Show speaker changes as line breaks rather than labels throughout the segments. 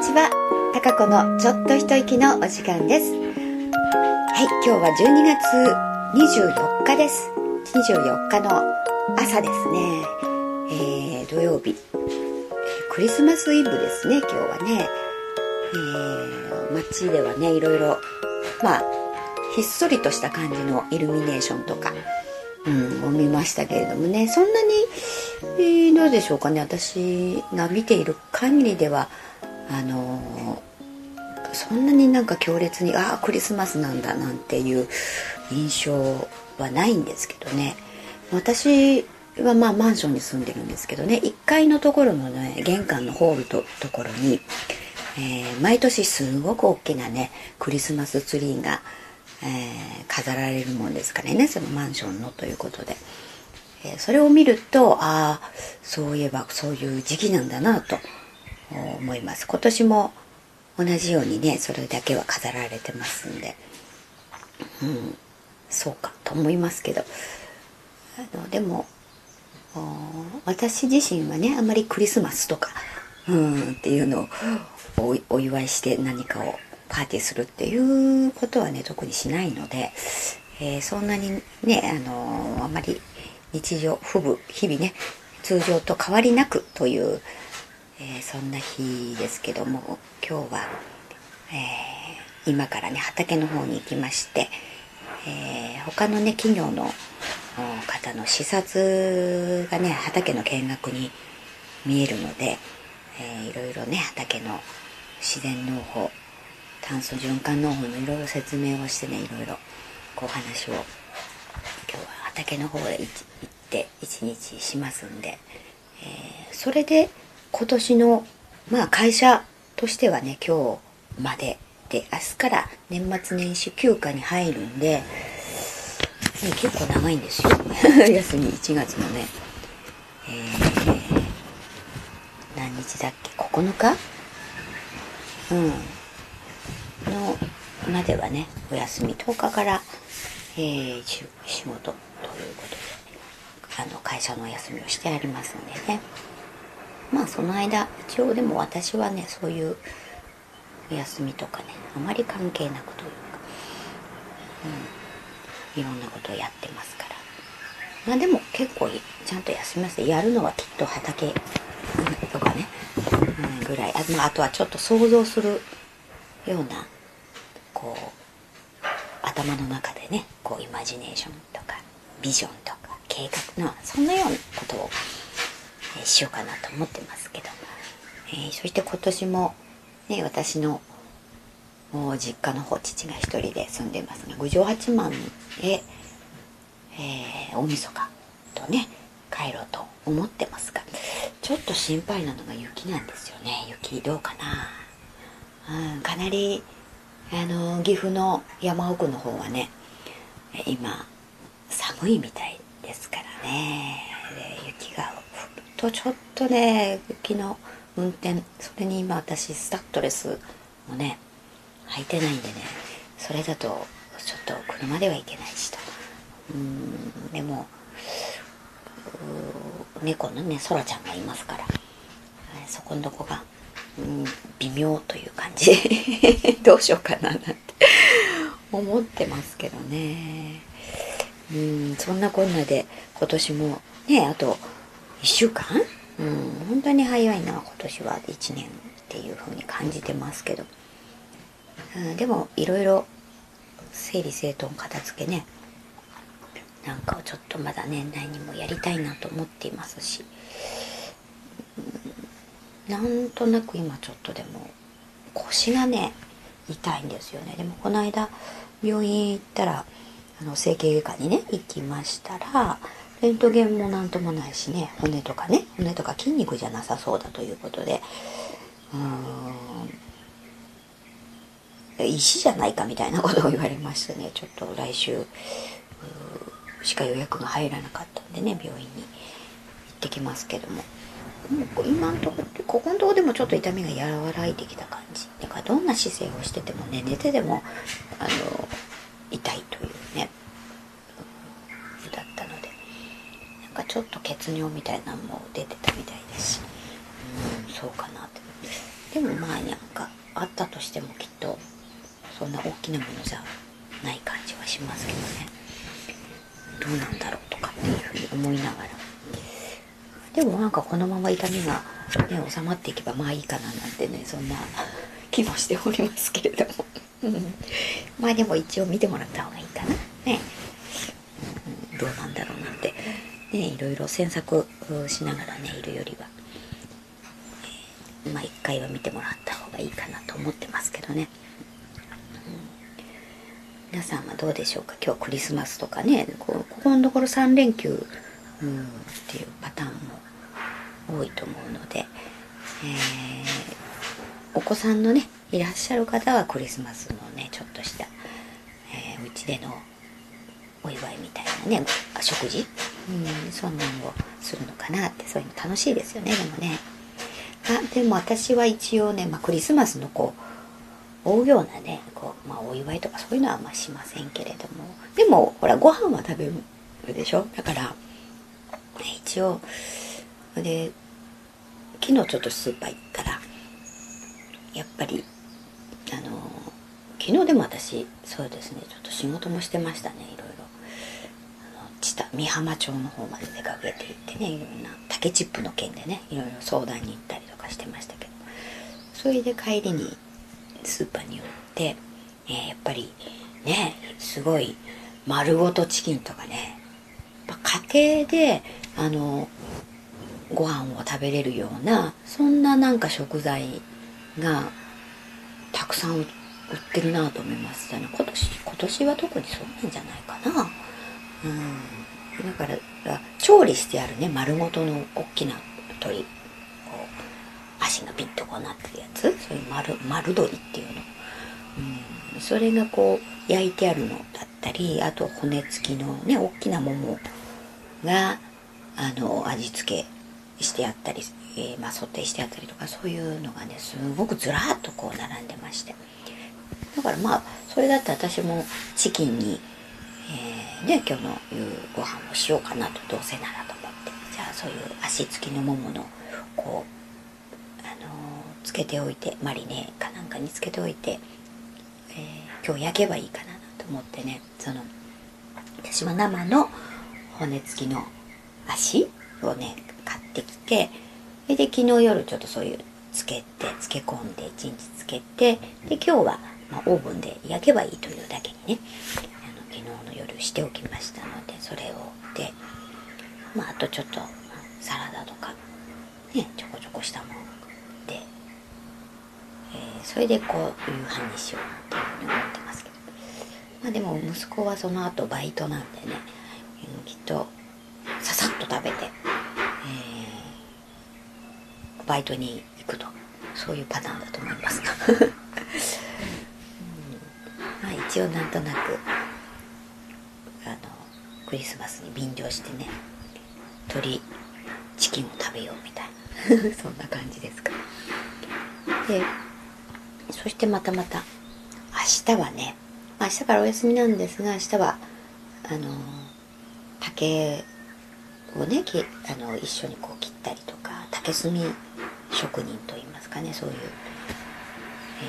にちは。たかこのちょっと一息のお時間です。はい、今日は12月24日です。24日の朝ですね。えー、土曜日。クリスマスイブですね、今日はね。えー、街ではね、いろいろ、まあ、ひっそりとした感じのイルミネーションとか、うん、を見ましたけれどもね、そんなに、えーどうでしょうかね、私が見ている限りでは、あのそんなになんか強烈にああクリスマスなんだなんていう印象はないんですけどね。私はまあマンションに住んでるんですけどね。1階のところのね玄関のホールとところに、えー毎年すごく大きなねクリスマスツリーが、えー飾られるもんですからね。そのマンションのということで。えーそれを見るとああそういえばそういう時期なんだなと思います。今年も同じようにねそれだけは飾られてますんで。うんそうかと思いますけど。あのでも私自身はねあまりクリスマスとかうんっていうのをお祝いして何かをパーティーするっていうことはね特にしないので、えーそんなにねあのあまり日常不部日々ね通常と変わりなくという、えーそんな日ですけども今日は、えー今からね畑の方に行きまして、えー他のね企業の方の視察がね畑の見学に見えるので、えーいろいろね畑の自然農法炭素循環農法のいろいろ説明をしてねいろいろこう話を今日は畑の方へ行って一日しますんで、えーそれで今年のまあ会社としてはね今日までで明日から年末年始休暇に入るんで、ね結構長いんですよ。休み1月のね、えー何日だっけ？9日？うん。のまではねお休み。10日から、えー仕事ということであの会社のお休みをしてありますんでね。まあその間一応でも私はねそういうお休みとかねあまり関係なくというか、うん、いろんなことをやってますから。まあでも結構ちゃんと休みます。やるのはきっと畑とかね、うん、ぐらい。あ,、まあ、あとはちょっと想像するようなこう頭の中でねこうイマジネーションとかビジョンとか計画のそんなようなことを、しようかなと思ってますけど、えーそして今年もね私の実家の方父が一人で住んでますが五条八幡へ、えー大晦日とね帰ろうと思ってますがちょっと心配なのが雪なんですよね。雪どうかな。うんかなりあの岐阜の山奥の方はね今寒いみたいですからね。雪がとちょっとね雪の運転それに今私スタッドレスもね履いてないんでねそれだとちょっと車では行けないしと。うんでも猫のねそらちゃんがいますから。そこのとこが、うん、微妙という感じ。どうしようかななんて。思ってますけどね。うんそんなこんなで今年もねあと1週間？うん本当に早いな今年は1年っていう風に感じてますけど、うん、でもいろいろ整理整頓片付けね。なんかをちょっとまだ年内にもやりたいなと思っていますし、うんなんとなく今ちょっとでも腰がね痛いんですよね。でもこの間病院行ったらあの整形外科にね行きましたらレントゲンもなんともないしね骨とかね骨とか筋肉じゃなさそうだということで。うーん。石じゃないかみたいなことを言われましてねちょっと来週しか予約が入らなかったんでね病院に行ってきますけども。もう今のとこここのとこでもちょっと痛みが和らいできた感じ。だからどんな姿勢をしててもね寝てでもあの痛いというねうんだったのでなんかちょっと血尿みたいなのも出てたみたいです。しうん。そうかなって。でもまあなんかあったとしてもきっとそんな大きなものじゃない感じはしますけどね。どうなんだろうとかっていうふうに思いながら。でもなんかこのまま痛みが、ね、収まっていけばまあいいかななんてねそんな気もしておりますけれども。まあでも一応見てもらった方がいいかな。ね、うん、どうなんだろうなんてねいろいろ詮索しながらねいるよりは、まあ一回は見てもらった方がいいかなと思ってますけどね、うん、皆さんはどうでしょうか？今日クリスマスとかねここのところ3連休、うん、っていうパターンも多いと思うので、えー、お子さんのねいらっしゃる方はクリスマスのねちょっとしたうち、でのお祝いみたいなね食事、うん、そんなんをするのかなってそういうの楽しいですよねでもね。あでも私は一応ね、まあ、クリスマスのこう大うなねこう、まあ、お祝いとかそういうのはあんましませんけれども。でもほらご飯は食べるでしょ？だから一応で昨日ちょっとスーパー行ったらやっぱりあの昨日でも私そうですねちょっと仕事もしてましたねいろいろ。あの知多美浜町の方まで出かけていってねいろんな竹チップの件でねいろいろ相談に行ったりとかしてましたけど。それで帰りにスーパーに寄って、えー、やっぱりねすごい丸ごとチキンとかね家庭であのご飯を食べれるようなそんななんか食材がたくさん売ってるなと思いましたね。今年今年は特にそうなんじゃないかな。うん。だから調理してあるね。丸ごとの大きな鶏こう足がピッとこうなってるやつ。そういう丸丸鶏っていうの、うん、それがこう焼いてあるのだったりあと骨付きのね大きな桃があの味付けしてあったりえー、まあ、ソテーしてあったりとかそういうのがねすごくずらっとこう並んでまして。だからまあそれだって私もチキンに、えー、ね今日の夕ご飯をしようかなとどうせならと思って。じゃあそういう足つきのもものこうあのー、つけておいてマリネかなんかにつけておいて、えー、今日焼けばいいかなと思ってね。その私は生の骨付きの足をね買ってきてそれで昨日夜ちょっとそういうつけて漬け込んで1日つけてで今日は、まあ、オーブンで焼けばいいというだけにね。しておきましたのでそれをでまああとちょっとサラダとかねちょこちょこしたもので、えー、それでこう夕飯にしようっていうふうに思ってますけど。まあでも息子はその後バイトなんでね、うん、きっとささっと食べてバイトに行くとそういうパターンだと思います。うん、まあ一応なんとなくクリスマスに便乗してね鶏チキンを食べようみたいな。そんな感じですか。でそしてまたまた明日はね、明日からお休みなんですが明日はあの竹をねあの一緒にこう切ったりとか竹炭職人といいますかねそういう、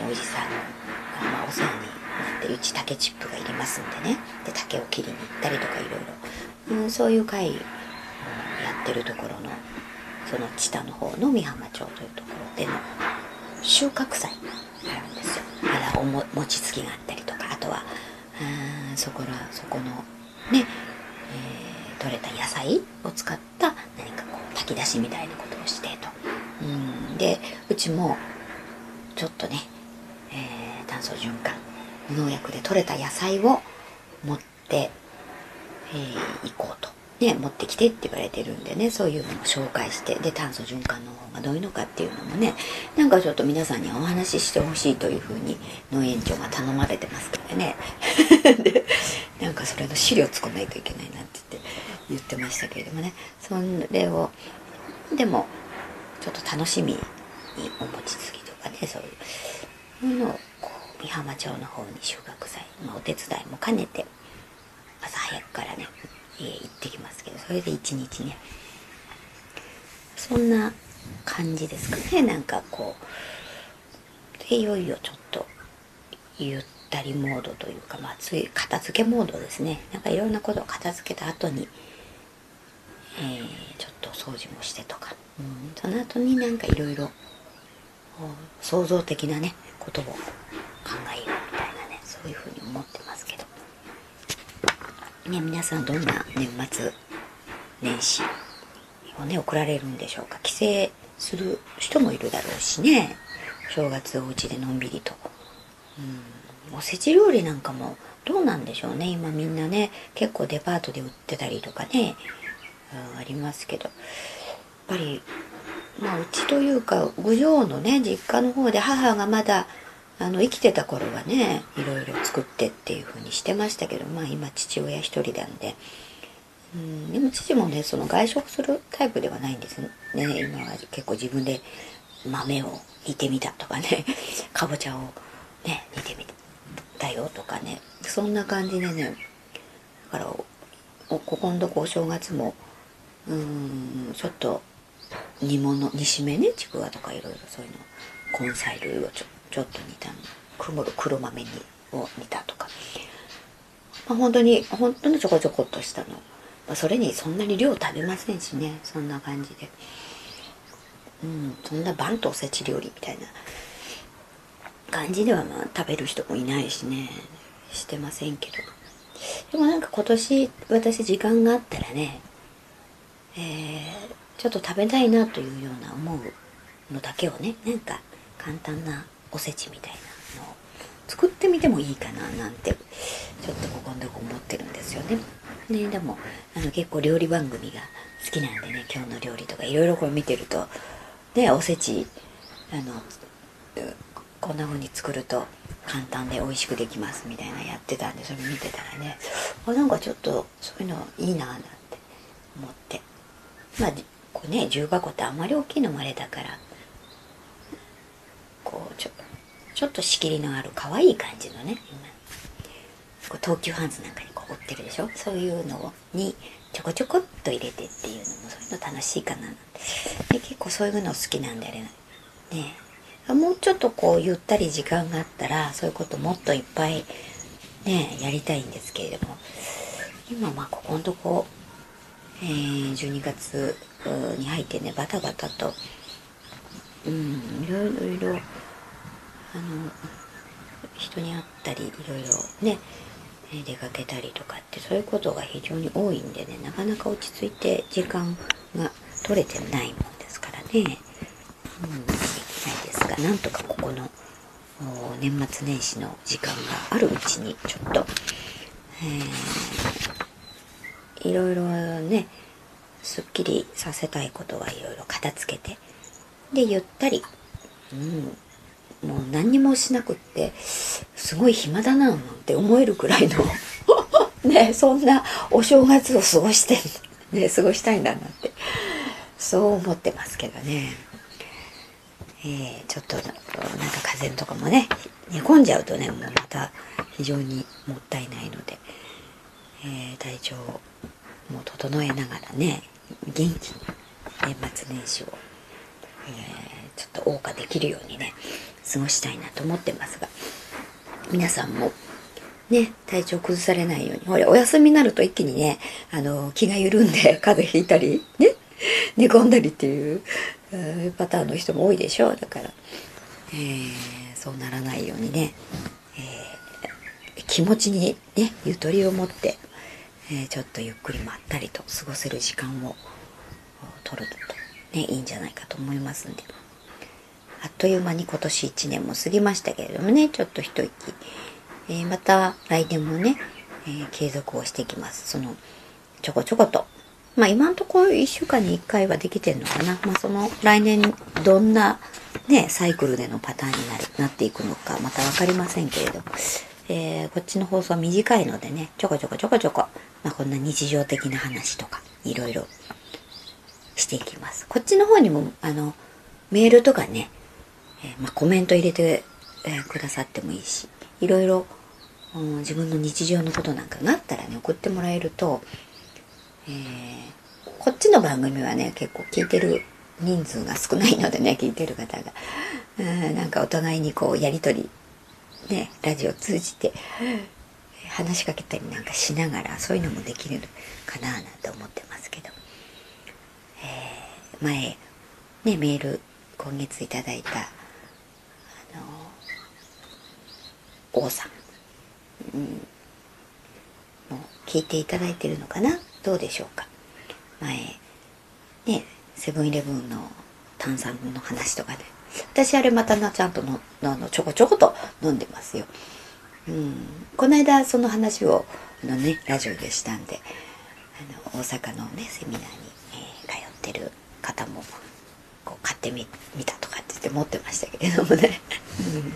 えー、おじさんが、まあ、お世話になってうち竹チップがいりますんでねで竹を切りに行ったりとかいろいろ、うん、そういう会をやってるところのその知多の方の美浜町というところでの収穫祭があるんですよあらおも餅つきがあったりとかあとはあそこらそこのね、えー、取れた野菜を使った何かこう炊き出しみたいなことをしてとうんでうちもちょっとね、えー、炭素循環農薬で採れた野菜を持って、えー、行こうと。ね、持ってきてって言われてるんでねそういうのを紹介してで炭素循環の方がどういうのかっていうのもねなんかちょっと皆さんにお話ししてほしいというふうに農園長が頼まれてますからね でなんかそれの資料作らないといけないなって言って言ってましたけれどもねそれをでもちょっと楽しみにお餅つきとかねそういうのをこう美浜町の方に収穫祭、まあ、お手伝いも兼ねて朝早くからね家行ってきますけどそれで一日ねそんな感じですかねなんかこうでいよいよちょっとゆったりモードというか、まあ、つい片付けモードですね。なんかいろんなことを片付けた後に、えー、ちょっと掃除もしてとか、うん、その後になんかいろいろ創造的なねことを考えようみたいなねそういうふうに思ってますけど、ね、皆さんどんな年末年始をね送られるんでしょうか。帰省する人もいるだろうしね。正月お家でのんびりと、うん、おせち料理なんかもどうなんでしょうね。今みんなね結構デパートで売ってたりとかね、うん、ありますけど。やっぱりまあうちというか郡上のね実家の方で母がまだあの生きてた頃はねいろいろ作ってっていう風にしてましたけどまあ今父親一人なんで。うんでも父もねその外食するタイプではないんですね。今は結構自分で豆を煮てみたとかね かぼちゃをね煮てみたよとかね。そんな感じでねだからここんとこお正月もうんちょっと煮物煮しめねちくわとかいろいろそういうの根菜類をちょっとちょっと煮たの。黒豆にを煮たとか。まあ本当に本当にちょこちょこっとしたの。まあ、それにそんなに量食べませんしね。そんな感じで。うんそんなバンとおせち料理みたいな感じではまあ食べる人もいないしね。してませんけど。でもなんか今年私時間があったらねえー、ちょっと食べたいなというような思うのだけをねなんか簡単なおせちみたいなのを作ってみてもいいかななんてちょっとここのとこ思ってるんですよね。ねでもあの結構料理番組が好きなんでね今日の料理とかいろいろこれ見てるとねおせちあのこんな風に作ると簡単で美味しくできますみたいなやってたんでそれ見てたらねあなんかちょっとそういうのいいななんて思ってまあこうね重箱ってあんまり大きいのもあれだからこうちょっとちょっと仕切りのある可愛い感じのねこう東急ハンズなんかにこう売ってるでしょ？そういうのにちょこちょこっと入れてっていうのもそういうの楽しいかなで結構そういうの好きなんであれね。もうちょっとこうゆったり時間があったらそういうこともっといっぱいねやりたいんですけれども。今まあここのとこ、えー、12月に入ってねバタバタとうんいろいろいろあの人に会ったりいろいろね出かけたりとかってそういうことが非常に多いんでねなかなか落ち着いて時間が取れてないもんですからね、うん、できないですがなんとかここの年末年始の時間があるうちにちょっと、えー、いろいろねすっきりさせたいことはいろいろ片付けてでゆったり、うん、もう何にもしなくってすごい暇だななんて思えるくらいの ねそんなお正月を過ごしてね過ごしたいんだなってそう思ってますけどね。えー、ちょっとなんか風邪とかもね寝込んじゃうとねもうまた非常にもったいないので、えー、体調をも整えながらね元気に年末年始を、えー、ちょっと謳歌できるようにね過ごしたいなと思ってますが皆さんもね体調崩されないようにほらお休みになると一気にねあの気が緩んで 風邪ひいたりね寝込んだりっていうパターンの人も多いでしょうだから、えー、そうならないようにね、えー、気持ちにねゆとりを持って、えー、ちょっとゆっくりまったりと過ごせる時間を取るとねいいんじゃないかと思いますんで。あっという間に今年1年も過ぎましたけれどもね、ちょっと一息。えー、また来年もね、えー、継続をしていきます。その、ちょこちょこと。まあ今んところ1週間に1回はできてんのかな。まあその来年どんなね、サイクルでのパターンになるなっていくのかまた分かりませんけれども、えー、こっちの放送は短いのでね、ちょこちょこちょこちょこ、まあこんな日常的な話とか、いろいろしていきます。こっちの方にも、あの、メールとかね、え、まあ、コメント入れて、え、くださってもいいしいろいろ、うん、自分の日常のことなんかがあったらね送ってもらえると、えー、こっちの番組はね結構聞いてる人数が少ないのでね 聞いてる方が。うんなんかお互いにこうやり取りねラジオ通じて話しかけたりなんかしながらそういうのもできるかななんて思ってますけど、えー、前ねメール今月いただいたあの王さん、うん、もう聞いていただいてるのかな？どうでしょうか？前ねセブンイレブンの炭酸の話とかで、私あれまたなちゃんとのののちょこちょこと飲んでますよ。うん、この間その話をのねラジオでしたんであの大阪のねセミナーに、えー、通ってる方もこう買ってみ見たとかって言って持ってましたけれどもね、うん、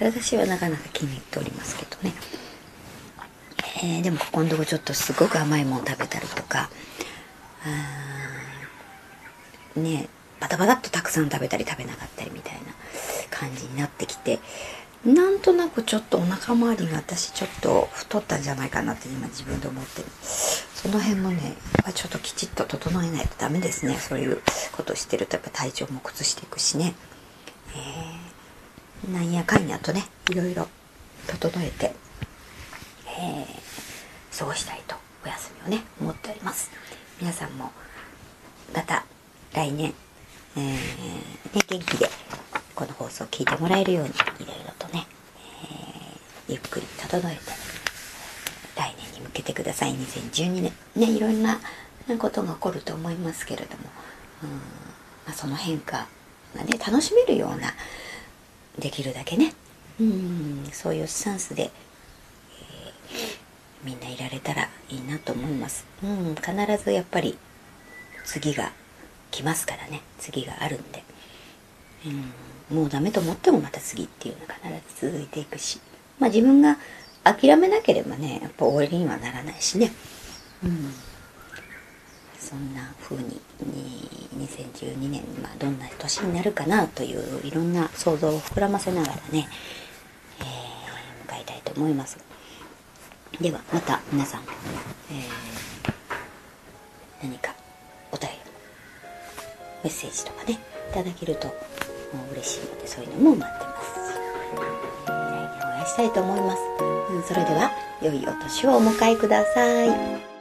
私はなかなか気に入っておりますけどね、えー、でもここのとこちょっとすごく甘いもの食べたりとかねバタバタっとたくさん食べたり食べなかったりみたいな感じになってきてなんとなくちょっとお腹周りが私ちょっと太ったんじゃないかなって今自分で思ってる。その辺もねやっぱちょっときちっと整えないとダメですね。そういうことしてるとやっぱ体調も崩していくしね、えー、なんやかんやとねいろいろ整えて、えー、過ごしたいとお休みをね思っております。皆さんもまた来年、えー、ね、元気でこの放送を聞いてもらえるようにいろいろとね、えー、ゆっくり整えて来年に向けてください。2012年。ねいろんなことが起こると思いますけれどもうん、まあ、その変化がね楽しめるようなできるだけね。うん。そういうスタンスで、えー、みんないられたらいいなと思います。うん、必ずやっぱり次が来ますからね。次があるんで、うん、もうダメと思ってもまた次っていうのが必ず続いていくし。まあ自分が諦めなければねやっぱ終わりにはならないしね、うん、そんな風に2012年、まあ、どんな年になるかなといういろんな想像を膨らませながらね、えー、迎えたいと思いますではまた皆さん、えー、何かお便りメッセージとかねいただけるとう嬉しいのでそういうのも待ってます来年お会いしたいと思います、うん、それでは良いお年をお迎えください